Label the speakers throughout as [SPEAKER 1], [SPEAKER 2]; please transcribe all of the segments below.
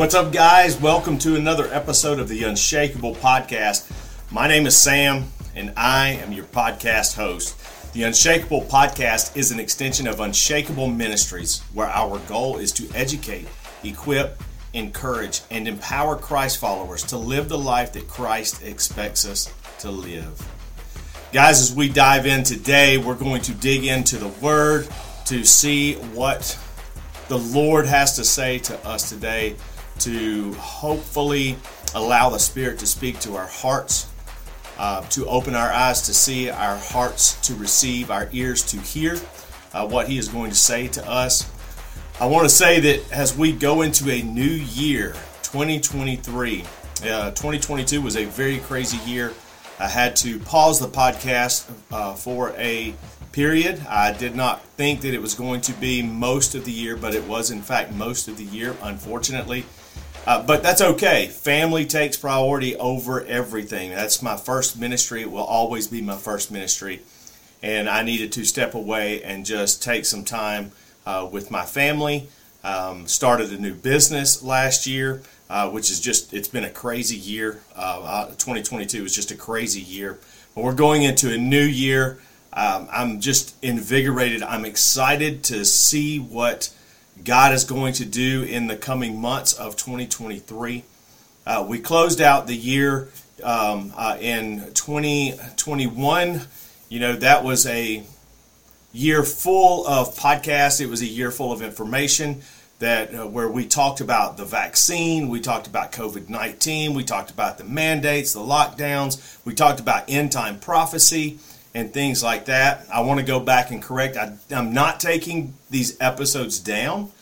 [SPEAKER 1] What's up, guys? Welcome to another episode of the Unshakable Podcast. My name is Sam, and I am your podcast host. The Unshakable Podcast is an extension of Unshakable Ministries, where our goal is to educate, equip, encourage, and empower Christ followers to live the life that Christ expects us to live. Guys, as we dive in today, we're going to dig into the Word to see what the Lord has to say to us today to hopefully allow the Spirit to speak to our hearts, uh, to open our eyes to see, our hearts to receive, our ears to hear uh, what He is going to say to us. I want to say that as we go into a new year, 2023, uh, 2022 was a very crazy year. I had to pause the podcast uh, for a period. I did not think that it was going to be most of the year, but it was in fact most of the year, unfortunately. Uh, but that's okay. Family takes priority over everything. That's my first ministry. It will always be my first ministry. And I needed to step away and just take some time uh, with my family. Um, started a new business last year, uh, which is just, it's been a crazy year. Uh, 2022 was just a crazy year. But we're going into a new year. Um, I'm just invigorated. I'm excited to see what God is going to do in the coming months of 2023. Uh, we closed out the year um, uh, in 2021. You know, that was a year full of podcasts, it was a year full of information. That uh, where we talked about the vaccine, we talked about COVID 19, we talked about the mandates, the lockdowns, we talked about end time prophecy and things like that. I want to go back and correct. I, am not taking these episodes down,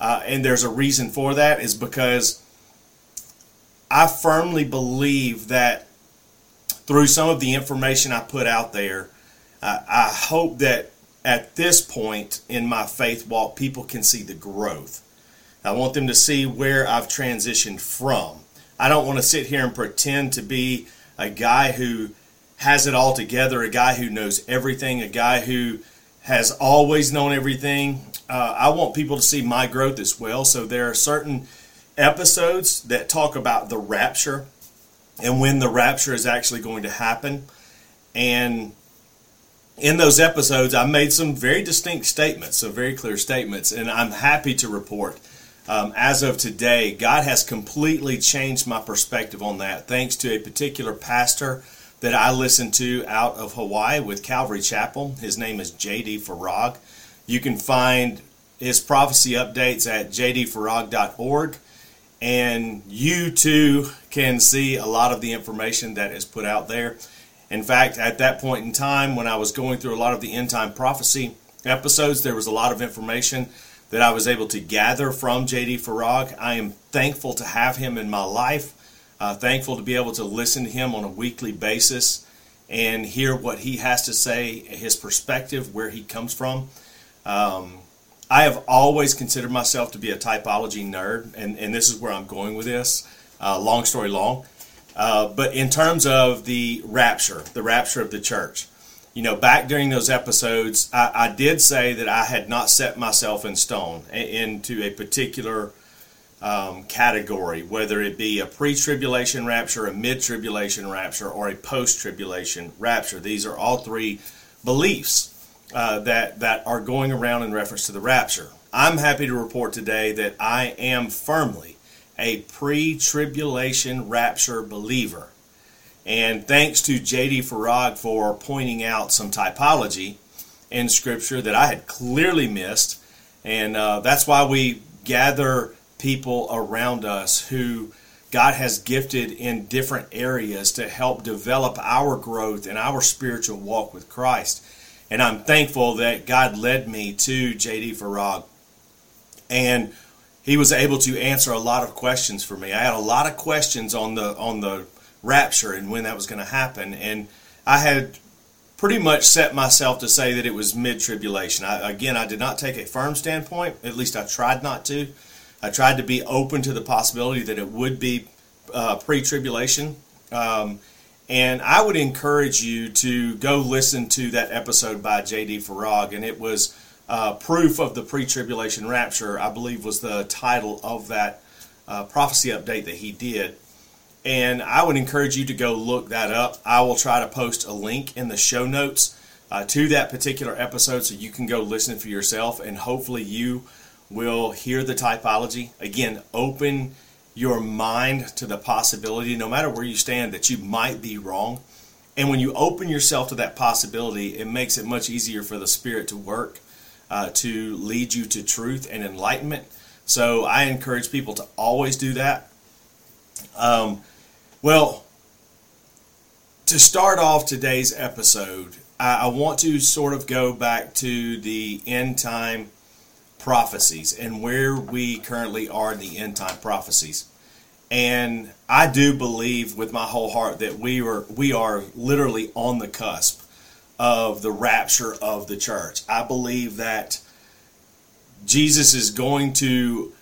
[SPEAKER 1] uh, and there's a reason for that. Is because I firmly believe that through some of the information I put out there, uh, I hope that at this point in my faith walk, people can see the growth. I want them to see where I've transitioned from. I don't want to sit here and pretend to be a guy who has it all together, a guy who knows everything, a guy who has always known everything. Uh, I want people to see my growth as well. So there are certain episodes that talk about the rapture and when the rapture is actually going to happen. And in those episodes, I made some very distinct statements, some very clear statements, and I'm happy to report. Um, as of today, God has completely changed my perspective on that, thanks to a particular pastor that I listen to out of Hawaii with Calvary Chapel. His name is JD Farag. You can find his prophecy updates at jdfarag.org. And you too can see a lot of the information that is put out there. In fact, at that point in time, when I was going through a lot of the end time prophecy episodes, there was a lot of information that I was able to gather from JD Farag. I am thankful to have him in my life. Uh, thankful to be able to listen to him on a weekly basis and hear what he has to say, his perspective, where he comes from. Um, I have always considered myself to be a typology nerd, and, and this is where I'm going with this. Uh, long story long. Uh, but in terms of the rapture, the rapture of the church, you know, back during those episodes, I, I did say that I had not set myself in stone into a particular um, category, whether it be a pre tribulation rapture, a mid tribulation rapture, or a post tribulation rapture. These are all three beliefs uh, that, that are going around in reference to the rapture. I'm happy to report today that I am firmly a pre tribulation rapture believer. And thanks to J.D. Farag for pointing out some typology in Scripture that I had clearly missed. And uh, that's why we gather people around us who God has gifted in different areas to help develop our growth and our spiritual walk with Christ. And I'm thankful that God led me to JD Farag. And he was able to answer a lot of questions for me. I had a lot of questions on the on the rapture and when that was going to happen. And I had pretty much set myself to say that it was mid tribulation. Again, I did not take a firm standpoint, at least I tried not to. I tried to be open to the possibility that it would be uh, pre tribulation. Um, and I would encourage you to go listen to that episode by J.D. Farag. And it was uh, Proof of the Pre Tribulation Rapture, I believe was the title of that uh, prophecy update that he did. And I would encourage you to go look that up. I will try to post a link in the show notes uh, to that particular episode so you can go listen for yourself and hopefully you will hear the typology. Again, open your mind to the possibility, no matter where you stand, that you might be wrong. And when you open yourself to that possibility, it makes it much easier for the Spirit to work uh, to lead you to truth and enlightenment. So I encourage people to always do that. Um, well, to start off today's episode, I, I want to sort of go back to the end time prophecies and where we currently are in the end time prophecies. And I do believe with my whole heart that we are we are literally on the cusp of the rapture of the church. I believe that Jesus is going to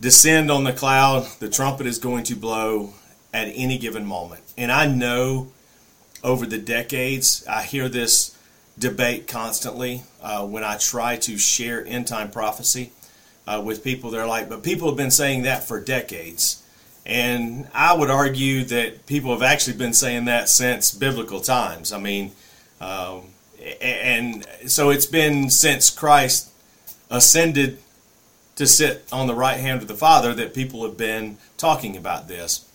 [SPEAKER 1] descend on the cloud, the trumpet is going to blow at any given moment. And I know over the decades, I hear this debate constantly uh, when I try to share end time prophecy uh, with people. They're like, but people have been saying that for decades. And I would argue that people have actually been saying that since biblical times. I mean, um, and so it's been since Christ ascended to sit on the right hand of the Father that people have been talking about this.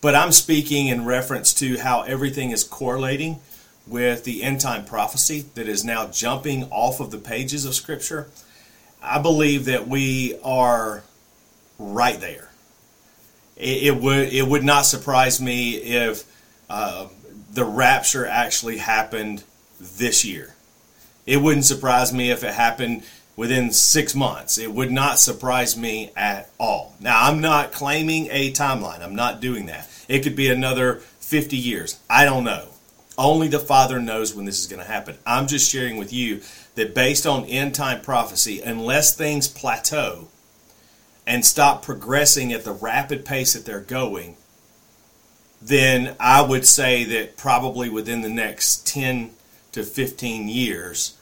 [SPEAKER 1] But I'm speaking in reference to how everything is correlating with the end time prophecy that is now jumping off of the pages of Scripture. I believe that we are right there. It, it would it would not surprise me if uh, the rapture actually happened this year. It wouldn't surprise me if it happened within six months. It would not surprise me at all. Now, I'm not claiming a timeline. I'm not doing that. It could be another 50 years. I don't know. Only the Father knows when this is going to happen. I'm just sharing with you that based on end time prophecy, unless things plateau and stop progressing at the rapid pace that they're going, then I would say that probably within the next 10 to 15 years,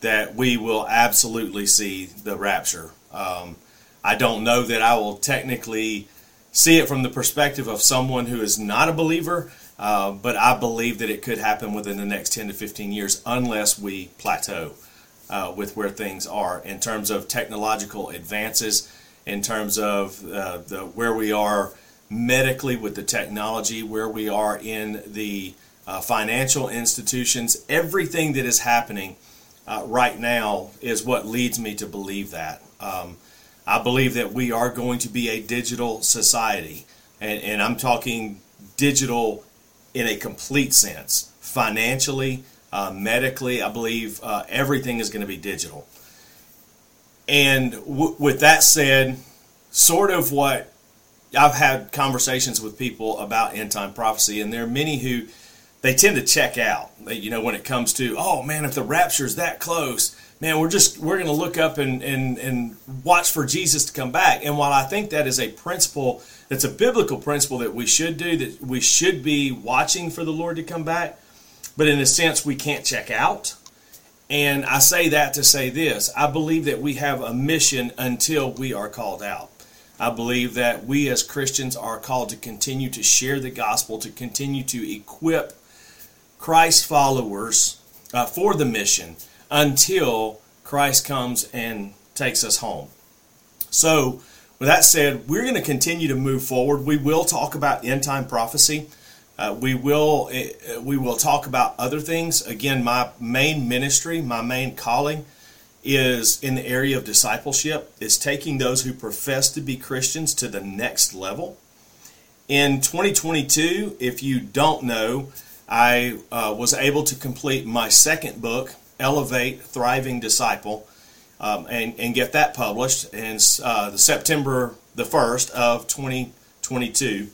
[SPEAKER 1] that we will absolutely see the rapture. Um, I don't know that I will technically see it from the perspective of someone who is not a believer, uh, but I believe that it could happen within the next 10 to 15 years unless we plateau uh, with where things are in terms of technological advances, in terms of uh, the, where we are medically with the technology, where we are in the uh, financial institutions, everything that is happening uh, right now is what leads me to believe that. Um, I believe that we are going to be a digital society, and, and I'm talking digital in a complete sense, financially, uh, medically. I believe uh, everything is going to be digital. And w- with that said, sort of what I've had conversations with people about end time prophecy, and there are many who they tend to check out. You know, when it comes to, oh man, if the rapture is that close, man, we're just we're going to look up and, and and watch for Jesus to come back. And while I think that is a principle, that's a biblical principle that we should do, that we should be watching for the Lord to come back. But in a sense, we can't check out. And I say that to say this I believe that we have a mission until we are called out. I believe that we as Christians are called to continue to share the gospel, to continue to equip Christ followers uh, for the mission until Christ comes and takes us home. So, with that said, we're going to continue to move forward. We will talk about end time prophecy. Uh, we will uh, we will talk about other things. Again, my main ministry, my main calling is in the area of discipleship, is taking those who profess to be Christians to the next level. In 2022, if you don't know, I uh, was able to complete my second book, Elevate Thriving Disciple, um, and, and get that published in uh, the September the 1st of 2022.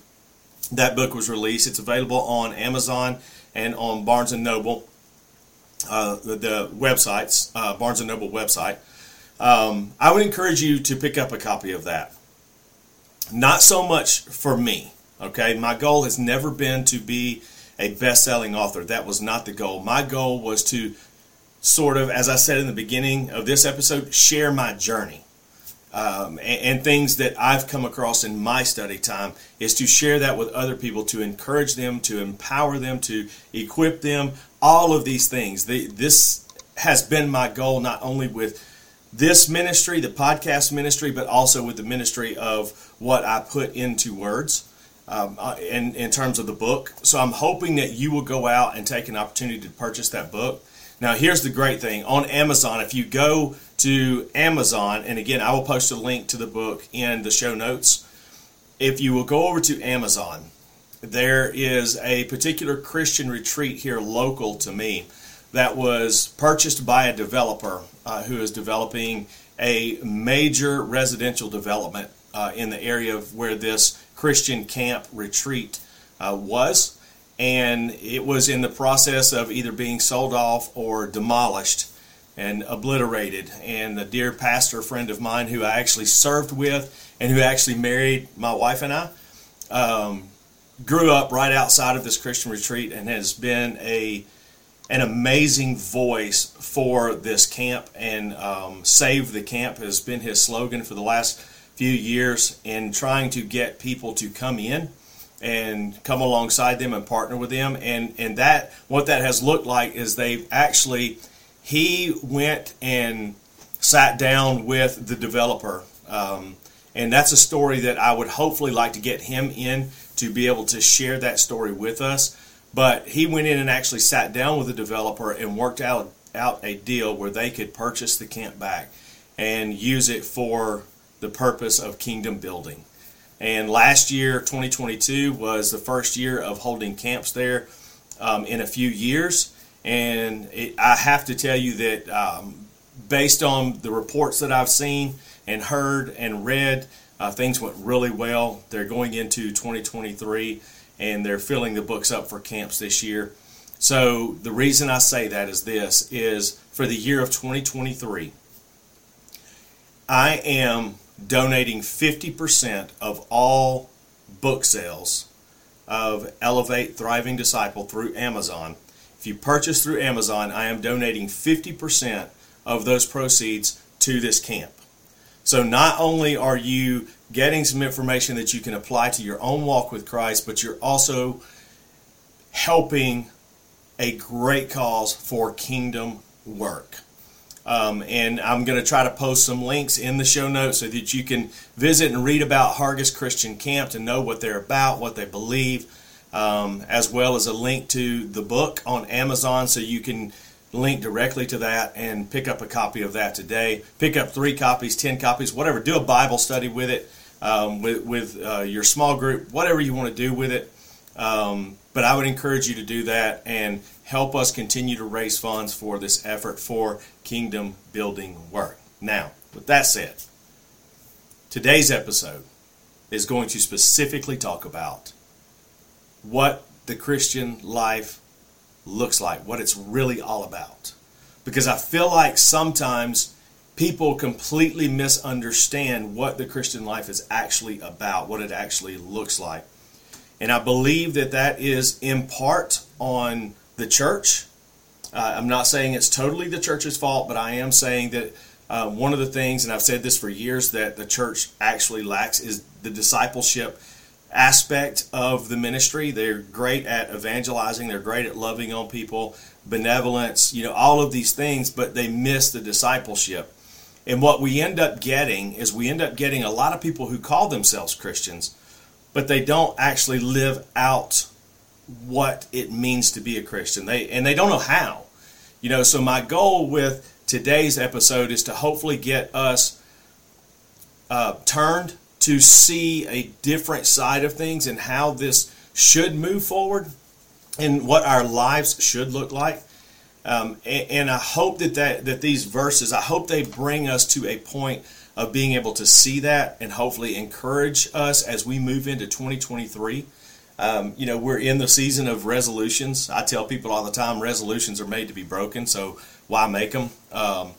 [SPEAKER 1] That book was released. It's available on Amazon and on Barnes & Noble uh, the, the, websites, uh, Barnes and Noble website. Um, I would encourage you to pick up a copy of that. Not so much for me, okay? My goal has never been to be a best selling author. That was not the goal. My goal was to sort of, as I said in the beginning of this episode, share my journey. um, and, and, things that I've come across in my study time is to share that with other people, to encourage them, to empower them, to equip them, all of these things. The, this has been my goal not only with this ministry, the podcast ministry, but also with the ministry of what I put into words. Um, uh, in, in terms of the book. So I'm hoping that you will go out and take an opportunity to purchase that book. Now, here's the great thing on Amazon, if you go to Amazon, and again, I will post a link to the book in the show notes. If you will go over to Amazon, there is a particular Christian retreat here local to me that was purchased by a developer uh, who is developing a major residential development uh, in the area of where this Christian camp retreat uh, was. And it was in the process of either being sold off or demolished and obliterated. And a dear pastor friend of mine who I actually served with and who actually married my wife and I um, grew up right outside of this Christian retreat and has been a an amazing voice for this camp and um, save the camp has been his slogan for the last few years in trying to get people to come in and come alongside them and partner with them and and that what that has looked like is they've actually he went and sat down with the developer. Um, and that's a story that I would hopefully like to get him in to be able to share that story with us. But he went in and actually sat down with the developer and worked out, out a deal where they could purchase the camp back and use it for the purpose of kingdom building. And last year, 2022, was the first year of holding camps there um, in a few years. And it, I have to tell you that um, based on the reports that I've seen and heard and read, uh, things went really well. They're going into 2023 and they're filling the books up for camps this year. So the reason I say that is this is for the year of 2023 I am donating 50% of all book sales of Elevate Thriving Disciple through Amazon if you purchase through Amazon, I am donating 50% of those proceeds to this camp. So not only are you getting some information that you can apply to your own walk with Christ, but you're also helping a great cause for kingdom work. Um, and I'm going to try to post some links in the show notes so that you can visit and read about Hargis Christian Camp to know what they're about, what they believe, um, as well as a link to the book on Amazon so you can link directly to that and pick up a copy of that today. Pick up three copies, ten copies, whatever. Do a Bible study with it, um, with, with uh, your small group, whatever you want to do with it. Um, but I would encourage you to do that and help us continue to raise funds for this effort for kingdom building work. Now, with that said, today's episode is going to specifically talk about what the Christian life looks like, what it's really all about. Because I feel like sometimes people completely misunderstand what the Christian life is actually about, what it actually looks like. And I believe that that is in part on the church. Uh, I'm not saying it's totally the church's fault, but I am saying that uh, one of the things, and I've said this for years, that the church actually lacks is the discipleship aspect of the ministry. They're great at evangelizing, they're great at loving on people, benevolence, you know, all of these things, but they miss the discipleship. And what we end up getting is we end up getting a lot of people who call themselves Christians, but they don't actually live out what it means to be a Christian. They and they don't know how. You know, so my goal with today's episode is to hopefully get us uh, turned to see a different side of things and how this should move forward and what our lives should look like. Um, and, and, I hope that, that that these verses, I hope they bring us to a point of being able to see that and hopefully encourage us as we move into 2023. Um, you know, we're in the season of resolutions. I tell people all the time, resolutions are made to be broken, so why make them? Um,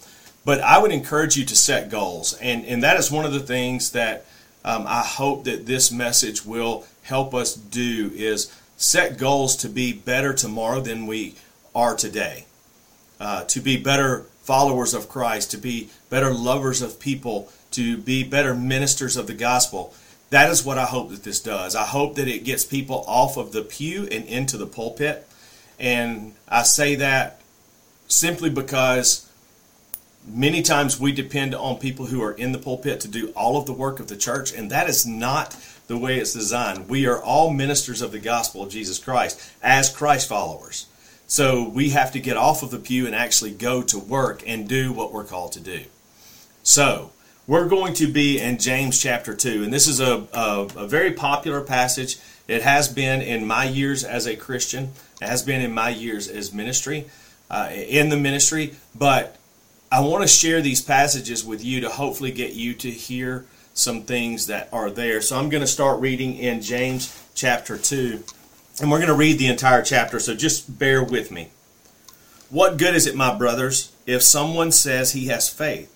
[SPEAKER 1] but I would encourage you to set goals, and and that is one of the things that um, I hope that this message will help us do is set goals to be better tomorrow than we are today, uh, to be better followers of Christ, to be better lovers of people to be better ministers of the gospel. That is what I hope that this does. I hope that it gets people off of the pew and into the pulpit. And I say that simply because many times we depend on people who are in the pulpit to do all of the work of the church, and that is not the way it's designed. We are all ministers of the gospel of Jesus Christ as Christ followers. So we have to get off of the pew and actually go to work and do what we're called to do. So we're going to be in James chapter 2, and this is a, a, a very popular passage. It has been in my years as a Christian, it has been in my years as ministry, uh, in the ministry, but I want to share these passages with you to hopefully get you to hear some things that are there. So I'm going to start reading in James chapter 2, and we're going to read the entire chapter, so just bear with me. What good is it, my brothers, if someone says he has faith,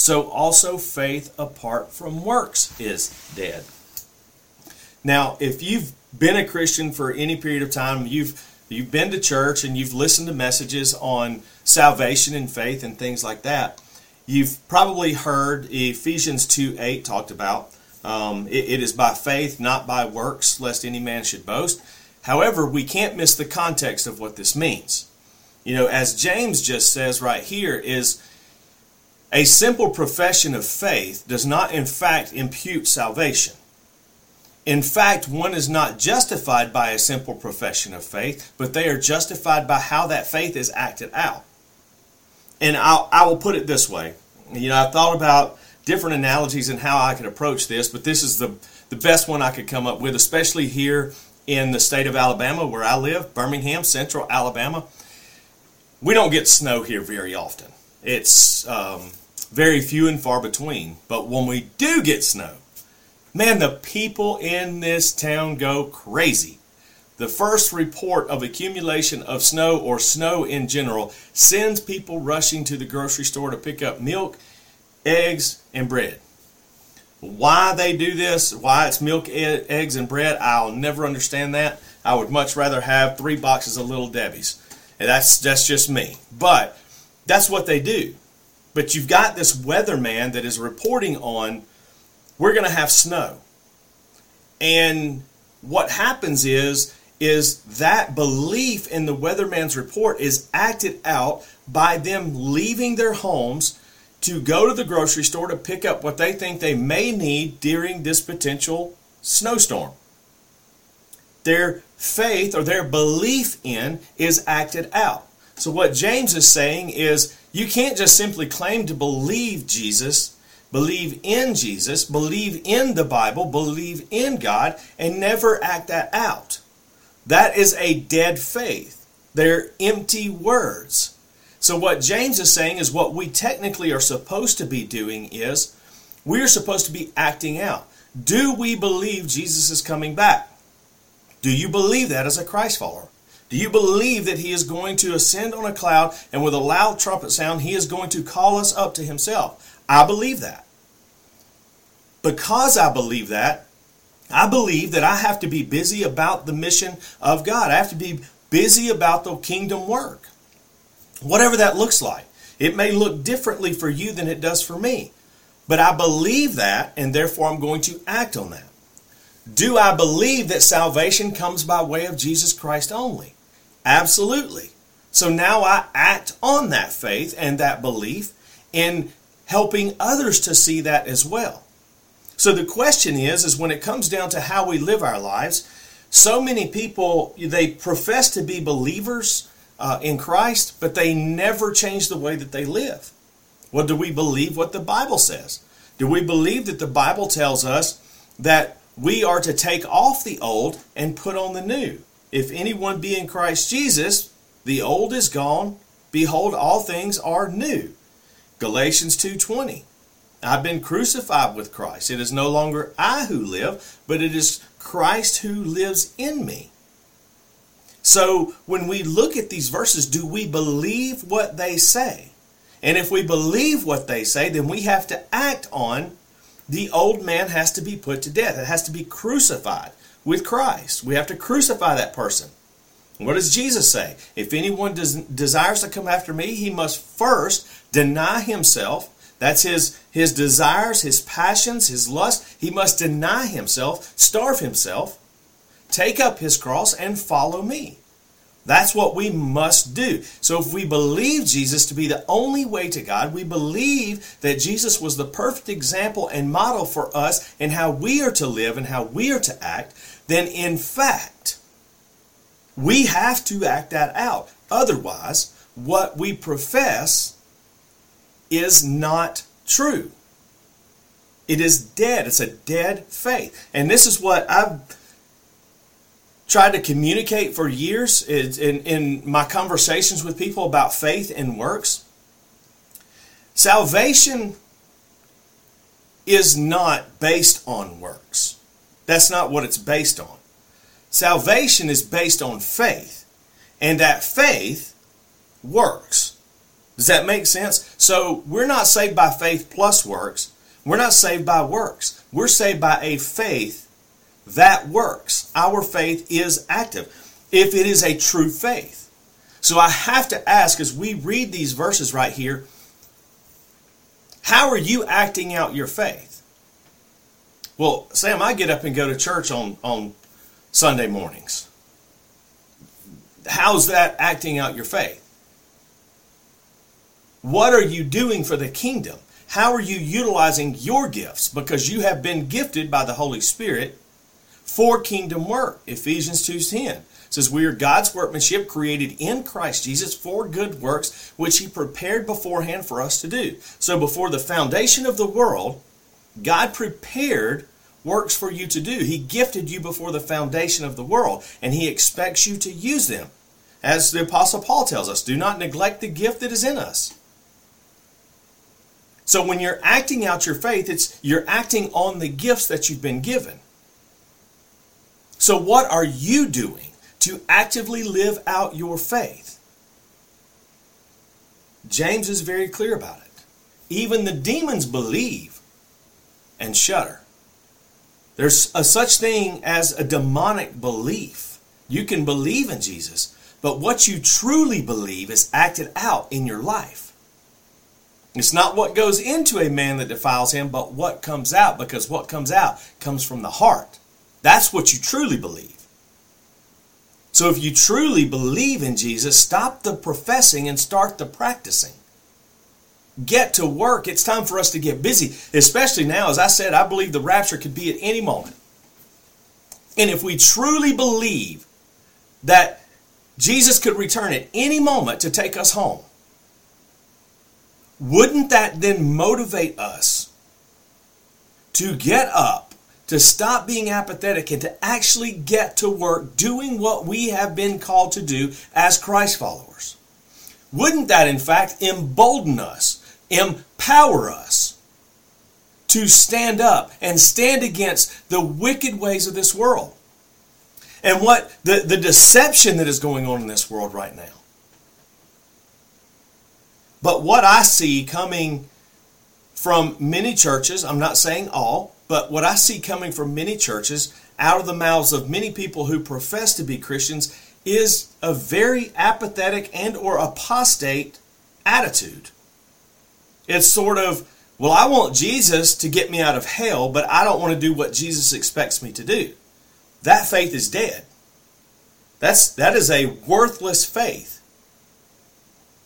[SPEAKER 1] so also faith apart from works is dead. Now, if you've been a Christian for any period of time, you've you've been to church and you've listened to messages on salvation and faith and things like that, you've probably heard Ephesians 2 8 talked about. Um, it, it is by faith, not by works, lest any man should boast. However, we can't miss the context of what this means. You know, as James just says right here, is a simple profession of faith does not, in fact, impute salvation. In fact, one is not justified by a simple profession of faith, but they are justified by how that faith is acted out. And I'll, I will put it this way. You know, I thought about different analogies and how I could approach this, but this is the, the best one I could come up with, especially here in the state of Alabama where I live, Birmingham, central Alabama. We don't get snow here very often. It's um, very few and far between. But when we do get snow, man, the people in this town go crazy. The first report of accumulation of snow or snow in general sends people rushing to the grocery store to pick up milk, eggs, and bread. Why they do this, why it's milk, eggs, and bread, I'll never understand that. I would much rather have three boxes of Little Debbie's. And that's, that's just me. But that's what they do. But you've got this weatherman that is reporting on we're going to have snow. And what happens is is that belief in the weatherman's report is acted out by them leaving their homes to go to the grocery store to pick up what they think they may need during this potential snowstorm. Their faith or their belief in is acted out. So, what James is saying is you can't just simply claim to believe Jesus, believe in Jesus, believe in the Bible, believe in God, and never act that out. That is a dead faith. They're empty words. So, what James is saying is what we technically are supposed to be doing is we are supposed to be acting out. Do we believe Jesus is coming back? Do you believe that as a Christ follower? Do you believe that he is going to ascend on a cloud and with a loud trumpet sound, he is going to call us up to himself? I believe that. Because I believe that, I believe that I have to be busy about the mission of God. I have to be busy about the kingdom work. Whatever that looks like. It may look differently for you than it does for me. But I believe that, and therefore I'm going to act on that. Do I believe that salvation comes by way of Jesus Christ only? Absolutely. So now I act on that faith and that belief in helping others to see that as well. So the question is is when it comes down to how we live our lives, so many people they profess to be believers uh, in Christ, but they never change the way that they live. Well, do we believe what the Bible says? Do we believe that the Bible tells us that we are to take off the old and put on the new? If anyone be in Christ Jesus, the old is gone, behold all things are new. Galatians 2:20 I've been crucified with Christ. It is no longer I who live, but it is Christ who lives in me. So when we look at these verses, do we believe what they say? And if we believe what they say, then we have to act on the old man has to be put to death. It has to be crucified with Christ. We have to crucify that person. What does Jesus say? If anyone des- desires to come after me, he must first deny himself that's his, his desires, his passions, his lust. He must deny himself, starve himself, take up his cross, and follow me. That's what we must do. So if we believe Jesus to be the only way to God, we believe that Jesus was the perfect example and model for us in how we are to live and how we are to act, then in fact, we have to act that out. Otherwise, what we profess is not true. It is dead. It's a dead faith. And this is what I've tried to communicate for years in, in my conversations with people about faith and works. Salvation is not based on works. That's not what it's based on. Salvation is based on faith, and that faith works. Does that make sense? So we're not saved by faith plus works. We're not saved by works. We're saved by a faith that works. Our faith is active if it is a true faith. So I have to ask as we read these verses right here, how are you acting out your faith? Well, Sam, I get up and go to church on, on Sunday mornings. How's that acting out your faith? What are you doing for the kingdom? How are you utilizing your gifts? Because you have been gifted by the Holy Spirit for kingdom work. Ephesians 2:10 says we are God's workmanship created in Christ Jesus for good works which he prepared beforehand for us to do. So before the foundation of the world, God prepared works for you to do. He gifted you before the foundation of the world and he expects you to use them. As the apostle Paul tells us, do not neglect the gift that is in us. So when you're acting out your faith, it's you're acting on the gifts that you've been given. So what are you doing to actively live out your faith? James is very clear about it. Even the demons believe and shudder. There's a such thing as a demonic belief. You can believe in Jesus, but what you truly believe is acted out in your life. It's not what goes into a man that defiles him, but what comes out, because what comes out comes from the heart. That's what you truly believe. So if you truly believe in Jesus, stop the professing and start the practicing. Get to work. It's time for us to get busy, especially now. As I said, I believe the rapture could be at any moment. And if we truly believe that Jesus could return at any moment to take us home, wouldn't that then motivate us to get up, to stop being apathetic, and to actually get to work doing what we have been called to do as Christ followers? Wouldn't that, in fact, embolden us, empower us to stand up and stand against the wicked ways of this world? And what the, the deception that is going on in this world right now. But what I see coming from many churches, I'm not saying all, But what I see coming from many churches, out of the mouths of many people who profess to be Christians, is a very apathetic and or apostate attitude. It's sort of, well, I want Jesus to get me out of hell, but I don't want to do what Jesus expects me to do. That faith is dead. That's that is a worthless faith.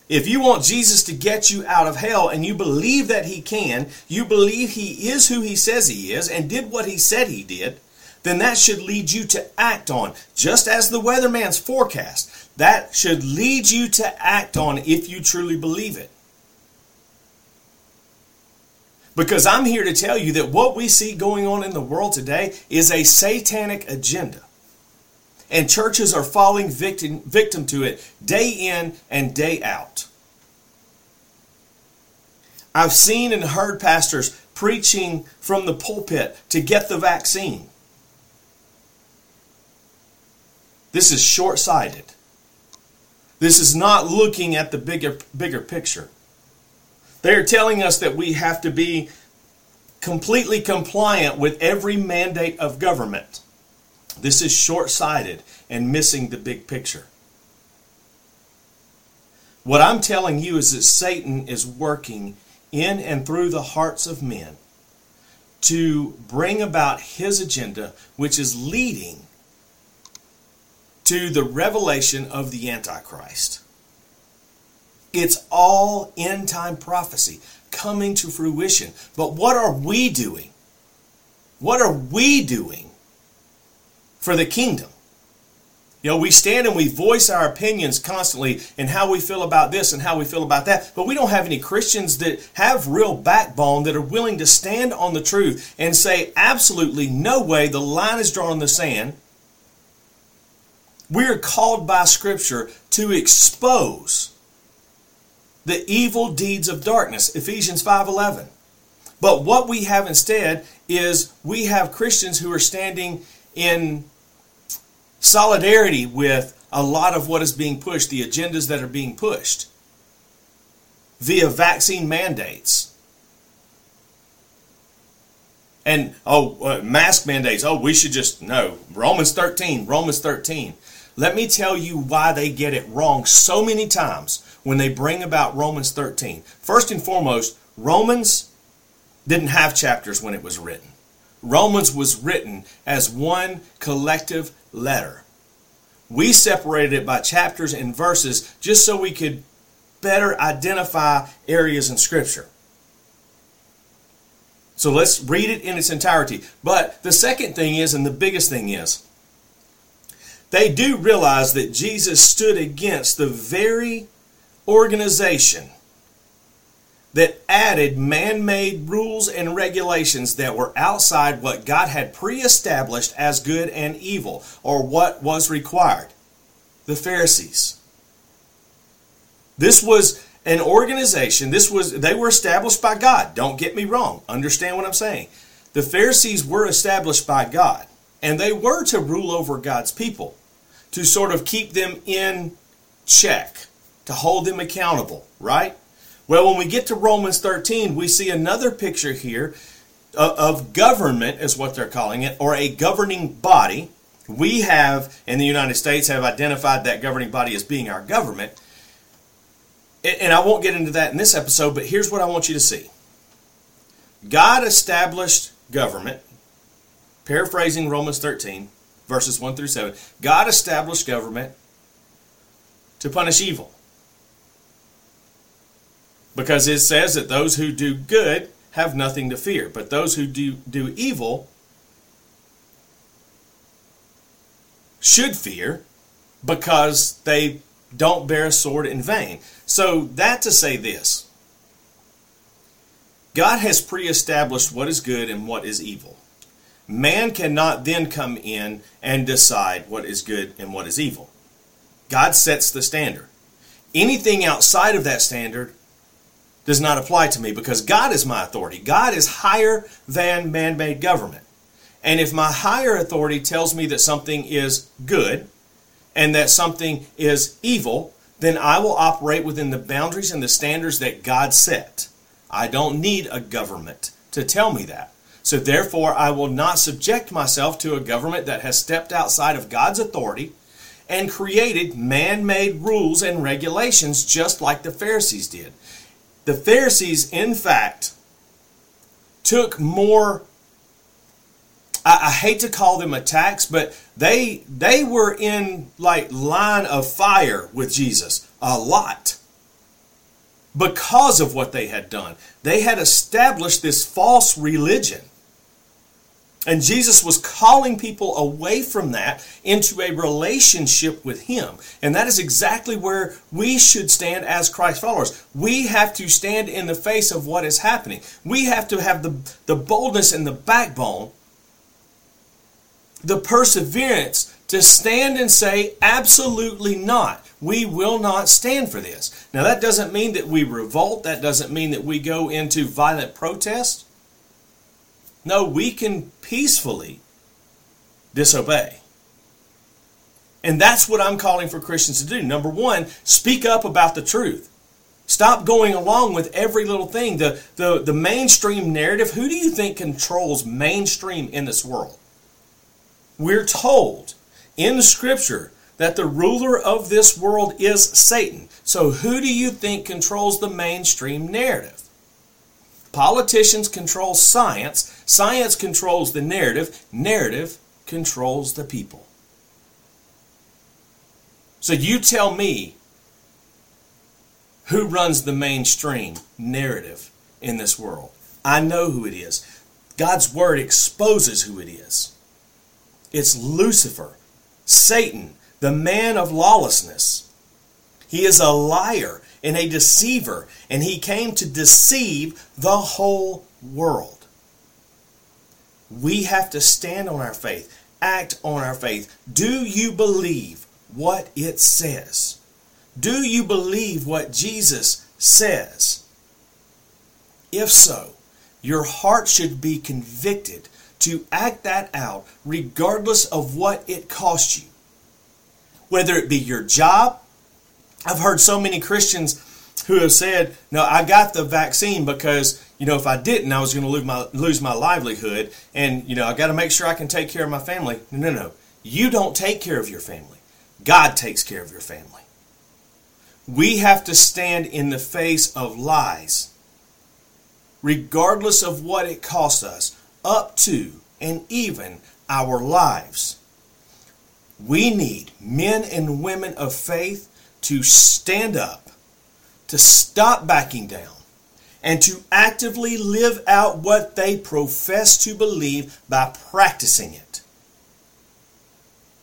[SPEAKER 1] If you want Jesus to get you out of hell and you believe that he can, you believe he is who he says he is and did what he said he did, then that should lead you to act on, just as the weatherman's forecast. That should lead you to act on if you truly believe it. Because I'm here to tell you that what we see going on in the world today is a satanic agenda. And churches are falling victim, victim to it day in and day out. I've seen and heard pastors preaching from the pulpit to get the vaccine. This is short sighted. This is not looking at the bigger, bigger picture. They're telling us that we have to be completely compliant with every mandate of government. This is short sighted and missing the big picture. What I'm telling you is that Satan is working in and through the hearts of men to bring about his agenda, which is leading to the revelation of the Antichrist. It's all end time prophecy coming to fruition. But what are we doing? What are we doing for the kingdom? You know, we stand and we voice our opinions constantly and how we feel about this and how we feel about that, but we don't have any Christians that have real backbone that are willing to stand on the truth and say, absolutely no way, the line is drawn in the sand. We are called by Scripture to expose the evil deeds of darkness, Ephesians 5:11. But what we have instead is we have Christians who are standing in solidarity with a lot of what is being pushed, the agendas that are being pushed via vaccine mandates. And oh, uh, mask mandates. Oh, we should just no. Romans 13, Romans 13. Let me tell you why they get it wrong so many times when they bring about Romans 13. First and foremost, Romans didn't have chapters when it was written. Romans was written as one collective letter. We separated it by chapters and verses just so we could better identify areas in Scripture. So let's read it in its entirety. But the second thing is, and the biggest thing is, they do realize that Jesus stood against the very organization that added man made rules and regulations that were outside what God had pre established as good and evil, or what was required. The Pharisees. This was an organization, this was they were established by God. Don't get me wrong. Understand what I'm saying. The Pharisees were established by God, and they were to rule over God's people, to sort of keep them in check, to hold them accountable, right? Well, when we get to Romans 13, we see another picture here of government, is what they're calling it, or a governing body. We have, in the United States, have identified that governing body as being our government. And I won't get into that in this episode, but here's what I want you to see God established government, paraphrasing Romans 13, verses 1 through 7. God established government to punish evil. Because it says that those who do good have nothing to fear, but those who do, do evil should fear because they don't bear a sword in vain. So, that to say this God has pre established what is good and what is evil. Man cannot then come in and decide what is good and what is evil. God sets the standard. Anything outside of that standard does not apply to me because God is my authority. God is higher than man made government. And if my higher authority tells me that something is good and that something is evil, then I will operate within the boundaries and the standards that God set. I don't need a government to tell me that. So therefore, I will not subject myself to a government that has stepped outside of God's authority and created man made rules and regulations just like the Pharisees did. The Pharisees, in fact, took more I, I, hate to call them attacks, but they they were in like line of fire with Jesus a lot because of what they had done. They had established this false religion. And Jesus was calling people away from that into a relationship with Him. And that is exactly where we should stand as Christ followers. We have to stand in the face of what is happening. We have to have the, the boldness and the backbone, the perseverance to stand and say, absolutely not. We will not stand for this. Now, that doesn't mean that we revolt. That doesn't mean that we go into violent protest. No, we can peacefully disobey. And that's what I'm calling for Christians to do. Number one, speak up about the truth. Stop going along with every little thing. The, the, the mainstream narrative, who do you think controls mainstream in this world? We're told in Scripture that the ruler of this world is Satan. So, who do you think controls the mainstream narrative? Politicians control science, science controls the narrative, narrative controls the people. So, you tell me who runs the mainstream narrative in this world. I know who it is. God's word exposes who it is. It's Lucifer, Satan, the man of lawlessness. He is a liar and a deceiver, and he came to deceive the whole world. We have to stand on our faith, act on our faith. Do you believe what it says? Do you believe what Jesus says? If so, your heart should be convicted to act that out regardless of what it costs you whether it be your job. I've heard so many Christians who have said, "No, I got the vaccine because you know if I didn't, I was going to lose my lose my livelihood, and you know I got to make sure I can take care of my family." No, no, no. You don't take care of your family. God takes care of your family. We have to stand in the face of lies, regardless of what it costs us, up to and even our lives. We need men and women of faith to stand up, to stop backing down, and to actively live out what they profess to believe by practicing it.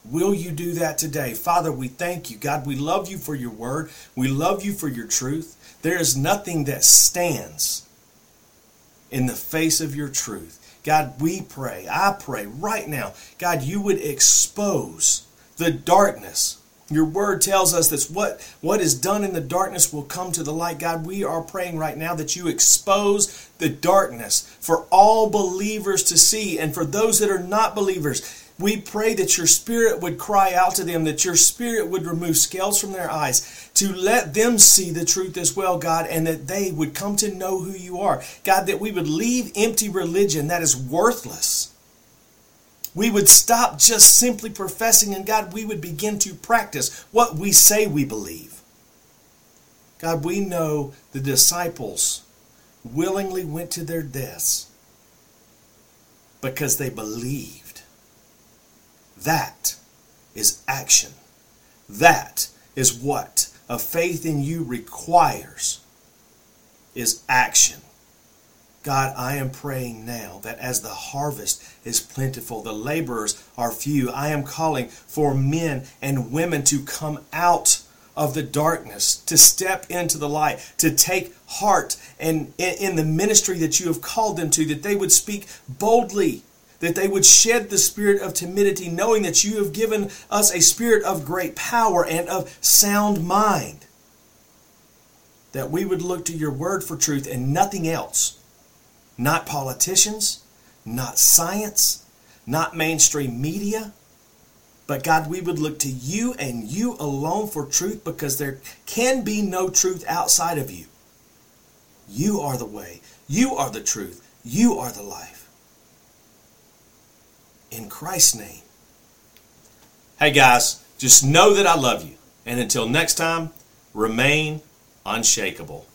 [SPEAKER 1] Will you do that today? Father, we thank you. God, we love you for your word. We love you for your truth. There is nothing that stands in the face of your truth. God, we pray, I pray right now, God, you would expose the darkness. Your word tells us that what, what is done in the darkness will come to the light. God, we are praying right now that you expose the darkness for all believers to see and for those that are not believers. We pray that your spirit would cry out to them, that your spirit would remove scales from their eyes, to let them see the truth as well, God, and that they would come to know who you are. God, that we would leave empty religion that is worthless. We would stop just simply professing, and God, we would begin to practice what we say we believe. God, we know the disciples willingly went to their deaths because they believed. That is action. That is what a faith in you requires is action. God, I am praying now that as the harvest is plentiful, the laborers are few. I am calling for men and women to come out of the darkness, to step into the light, to take heart and in the ministry that you have called them to, that they would speak boldly that they would shed the spirit of timidity, knowing that you have given us a spirit of great power and of sound mind. That we would look to your word for truth and nothing else. Not politicians, not science, not mainstream media. But God, we would look to you and you alone for truth because there can be no truth outside of you. You are the way. You are the truth. You are the life. in Christ's name. Hey guys, just know that I love you. And until next time, remain unshakable.